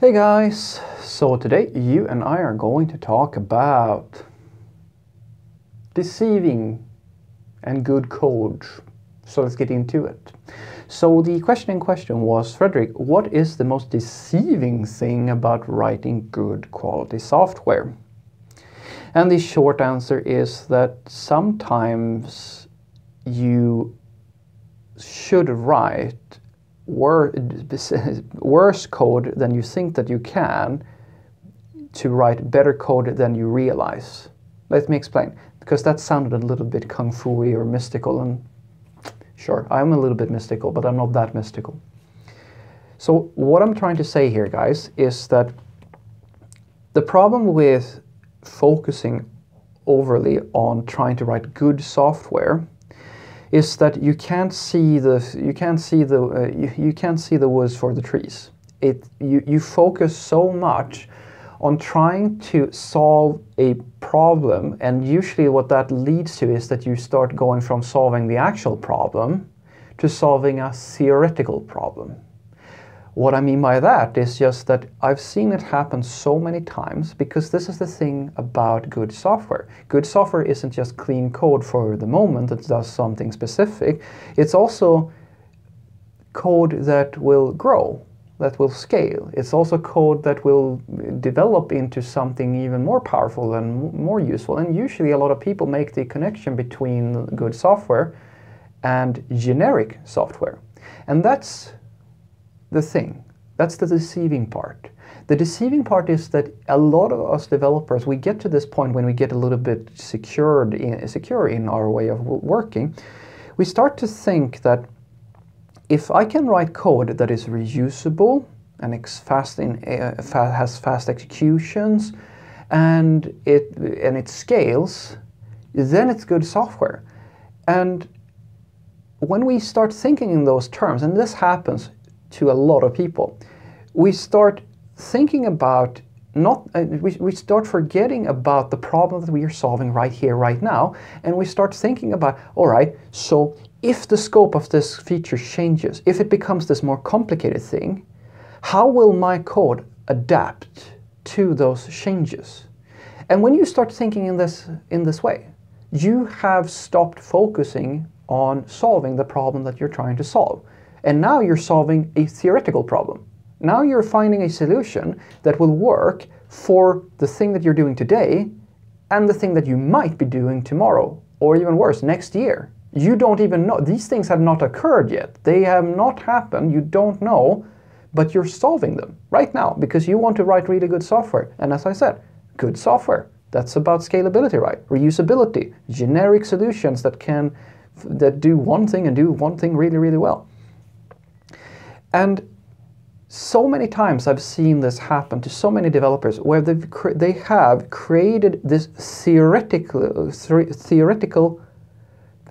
Hey guys, so today you and I are going to talk about deceiving and good code. So let's get into it. So the question in question was, Frederick, what is the most deceiving thing about writing good quality software? And the short answer is that sometimes you should write worse code than you think that you can to write better code than you realize. Let me explain, because that sounded a little bit kung fu or mystical, and sure, I'm a little bit mystical, but I'm not that mystical. So what I'm trying to say here, guys, is that the problem with focusing overly on trying to write good software is that you can't see the you can't see the uh, you, you can't see the woods for the trees. It you you focus so much on trying to solve a problem and usually what that leads to is that you start going from solving the actual problem to solving a theoretical problem. What I mean by that is just that I've seen it happen so many times because this is the thing about good software. Good software isn't just clean code for the moment that does something specific. It's also code that will grow, that will scale. It's also code that will develop into something even more powerful and more useful. And usually a lot of people make the connection between good software and generic software. And that's the thing. That's the deceiving part. The deceiving part is that a lot of us developers, we get to this point when we get a little bit secured in, secure in our way of working, we start to think that if I can write code that is reusable and fast in, uh, has fast executions and it and it scales, then it's good software. And when we start thinking in those terms, and this happens to a lot of people. We start thinking about not uh, we, we start forgetting about the problem that we are solving right here right now and we start thinking about all right so if the scope of this feature changes if it becomes this more complicated thing how will my code adapt to those changes and when you start thinking in this in this way you have stopped focusing on solving the problem that you're trying to solve and now you're solving a theoretical problem. Now you're finding a solution that will work for the thing that you're doing today and the thing that you might be doing tomorrow, or even worse, next year. You don't even know. These things have not occurred yet. They have not happened. You don't know, but you're solving them right now because you want to write really good software. And as I said, good software. That's about scalability, right? Reusability, generic solutions that can that do one thing and do one thing really, really well. And so many times I've seen this happen to so many developers where they have created this theoretical theoretical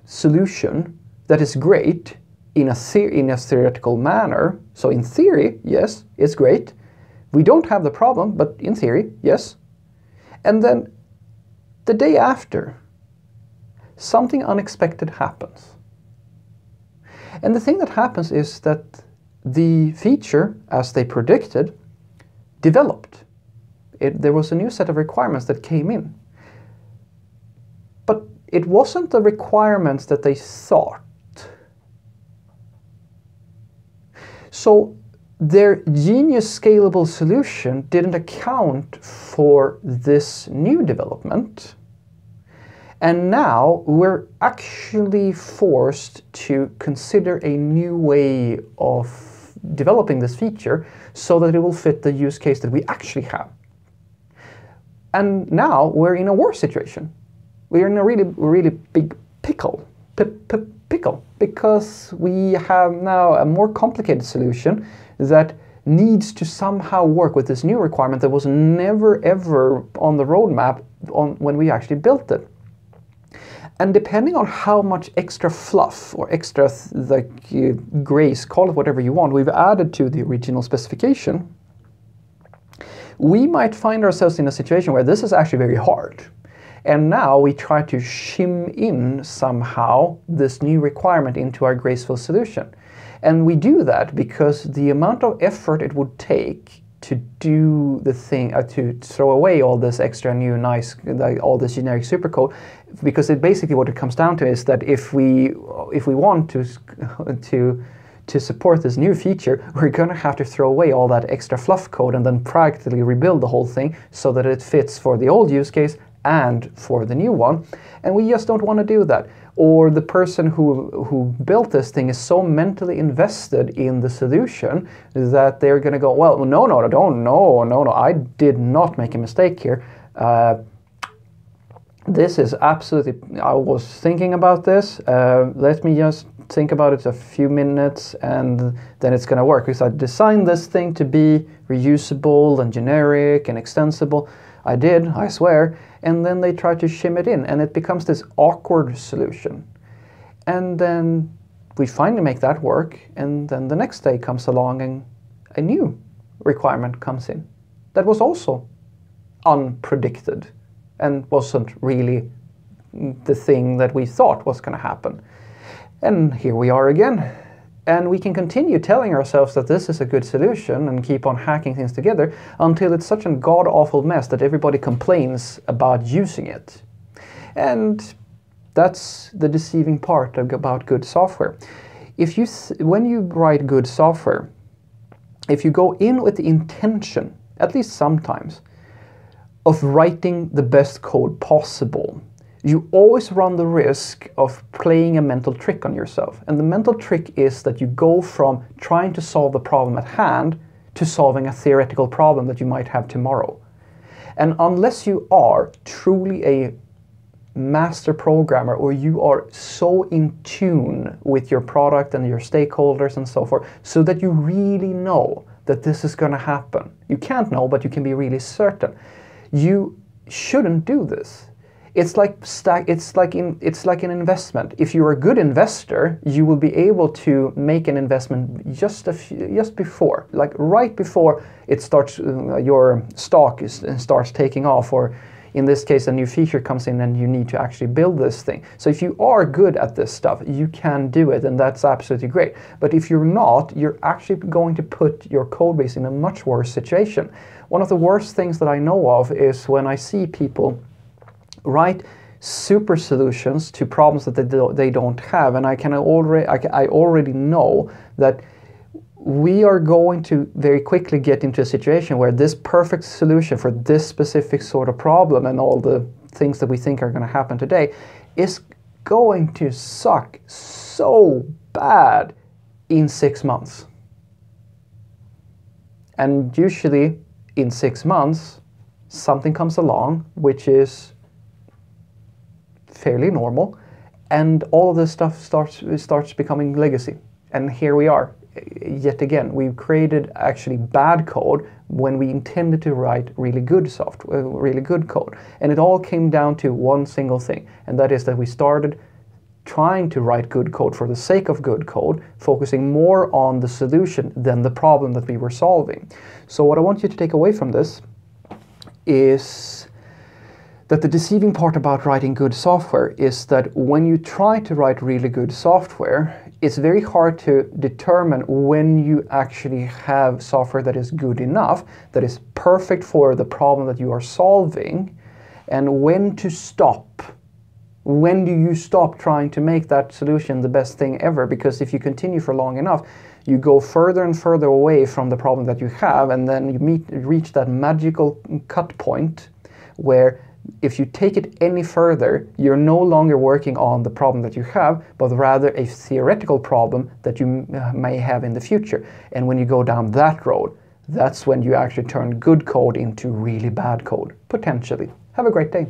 solution that is great in a in a theoretical manner. So in theory, yes, it's great. We don't have the problem, but in theory, yes. And then the day after, something unexpected happens. And the thing that happens is that the feature, as they predicted, developed. It, there was a new set of requirements that came in. But it wasn't the requirements that they thought. So their genius scalable solution didn't account for this new development. And now we're actually forced to consider a new way of developing this feature so that it will fit the use case that we actually have. And now we're in a worse situation. We're in a really, really big pickle, P -p pickle, because we have now a more complicated solution that needs to somehow work with this new requirement that was never ever on the roadmap on when we actually built it. And depending on how much extra fluff or extra like uh, grace, call it whatever you want, we've added to the original specification, we might find ourselves in a situation where this is actually very hard. And now we try to shim in somehow this new requirement into our graceful solution. And we do that because the amount of effort it would take to do the thing uh, to throw away all this extra new nice like all this generic supercode because it basically what it comes down to is that if we if we want to to to support this new feature, we're going to have to throw away all that extra fluff code and then practically rebuild the whole thing so that it fits for the old use case and for the new one. And we just don't want to do that. Or the person who, who built this thing is so mentally invested in the solution that they're going to go, well, no, no, no, don't, no, no, no, I did not make a mistake here. Uh, this is absolutely, I was thinking about this. Uh, let me just think about it a few minutes and then it's going to work. Because I designed this thing to be reusable and generic and extensible. I did, I swear. And then they try to shim it in and it becomes this awkward solution. And then we finally make that work and then the next day comes along and a new requirement comes in that was also unpredicted and wasn't really the thing that we thought was going to happen. And here we are again. And we can continue telling ourselves that this is a good solution and keep on hacking things together until it's such a god awful mess that everybody complains about using it. And that's the deceiving part about good software. If you when you write good software, if you go in with the intention, at least sometimes, of writing the best code possible, you always run the risk of playing a mental trick on yourself. And the mental trick is that you go from trying to solve the problem at hand to solving a theoretical problem that you might have tomorrow. And unless you are truly a master programmer or you are so in tune with your product and your stakeholders and so forth, so that you really know that this is going to happen. You can't know, but you can be really certain. You shouldn't do this it's like stack it's like in it's like an investment. If you're a good investor you will be able to make an investment just a few, just before like right before it starts uh, your stock is, starts taking off or in this case a new feature comes in and you need to actually build this thing. So if you are good at this stuff you can do it and that's absolutely great. But if you're not you're actually going to put your code base in a much worse situation. One of the worst things that i know of is when i see people write super solutions to problems that they, do, they don't have. And I can already, I, I already know that we are going to very quickly get into a situation where this perfect solution for this specific sort of problem and all the things that we think are going to happen today is going to suck so bad in six months. And usually in six months, something comes along which is fairly normal, and all of this stuff starts starts becoming legacy. And here we are, yet again. We've created actually bad code when we intended to write really good software, uh, really good code, and it all came down to one single thing, and that is that we started trying to write good code for the sake of good code, focusing more on the solution than the problem that we were solving. So what I want you to take away from this is that the deceiving part about writing good software is that when you try to write really good software, it's very hard to determine when you actually have software that is good enough, that is perfect for the problem that you are solving, and when to stop. When do you stop trying to make that solution the best thing ever? Because if you continue for long enough, you go further and further away from the problem that you have, and then you meet, reach that magical cut point where if you take it any further, you're no longer working on the problem that you have, but rather a theoretical problem that you uh, may have in the future. And when you go down that road, that's when you actually turn good code into really bad code, potentially. Have a great day.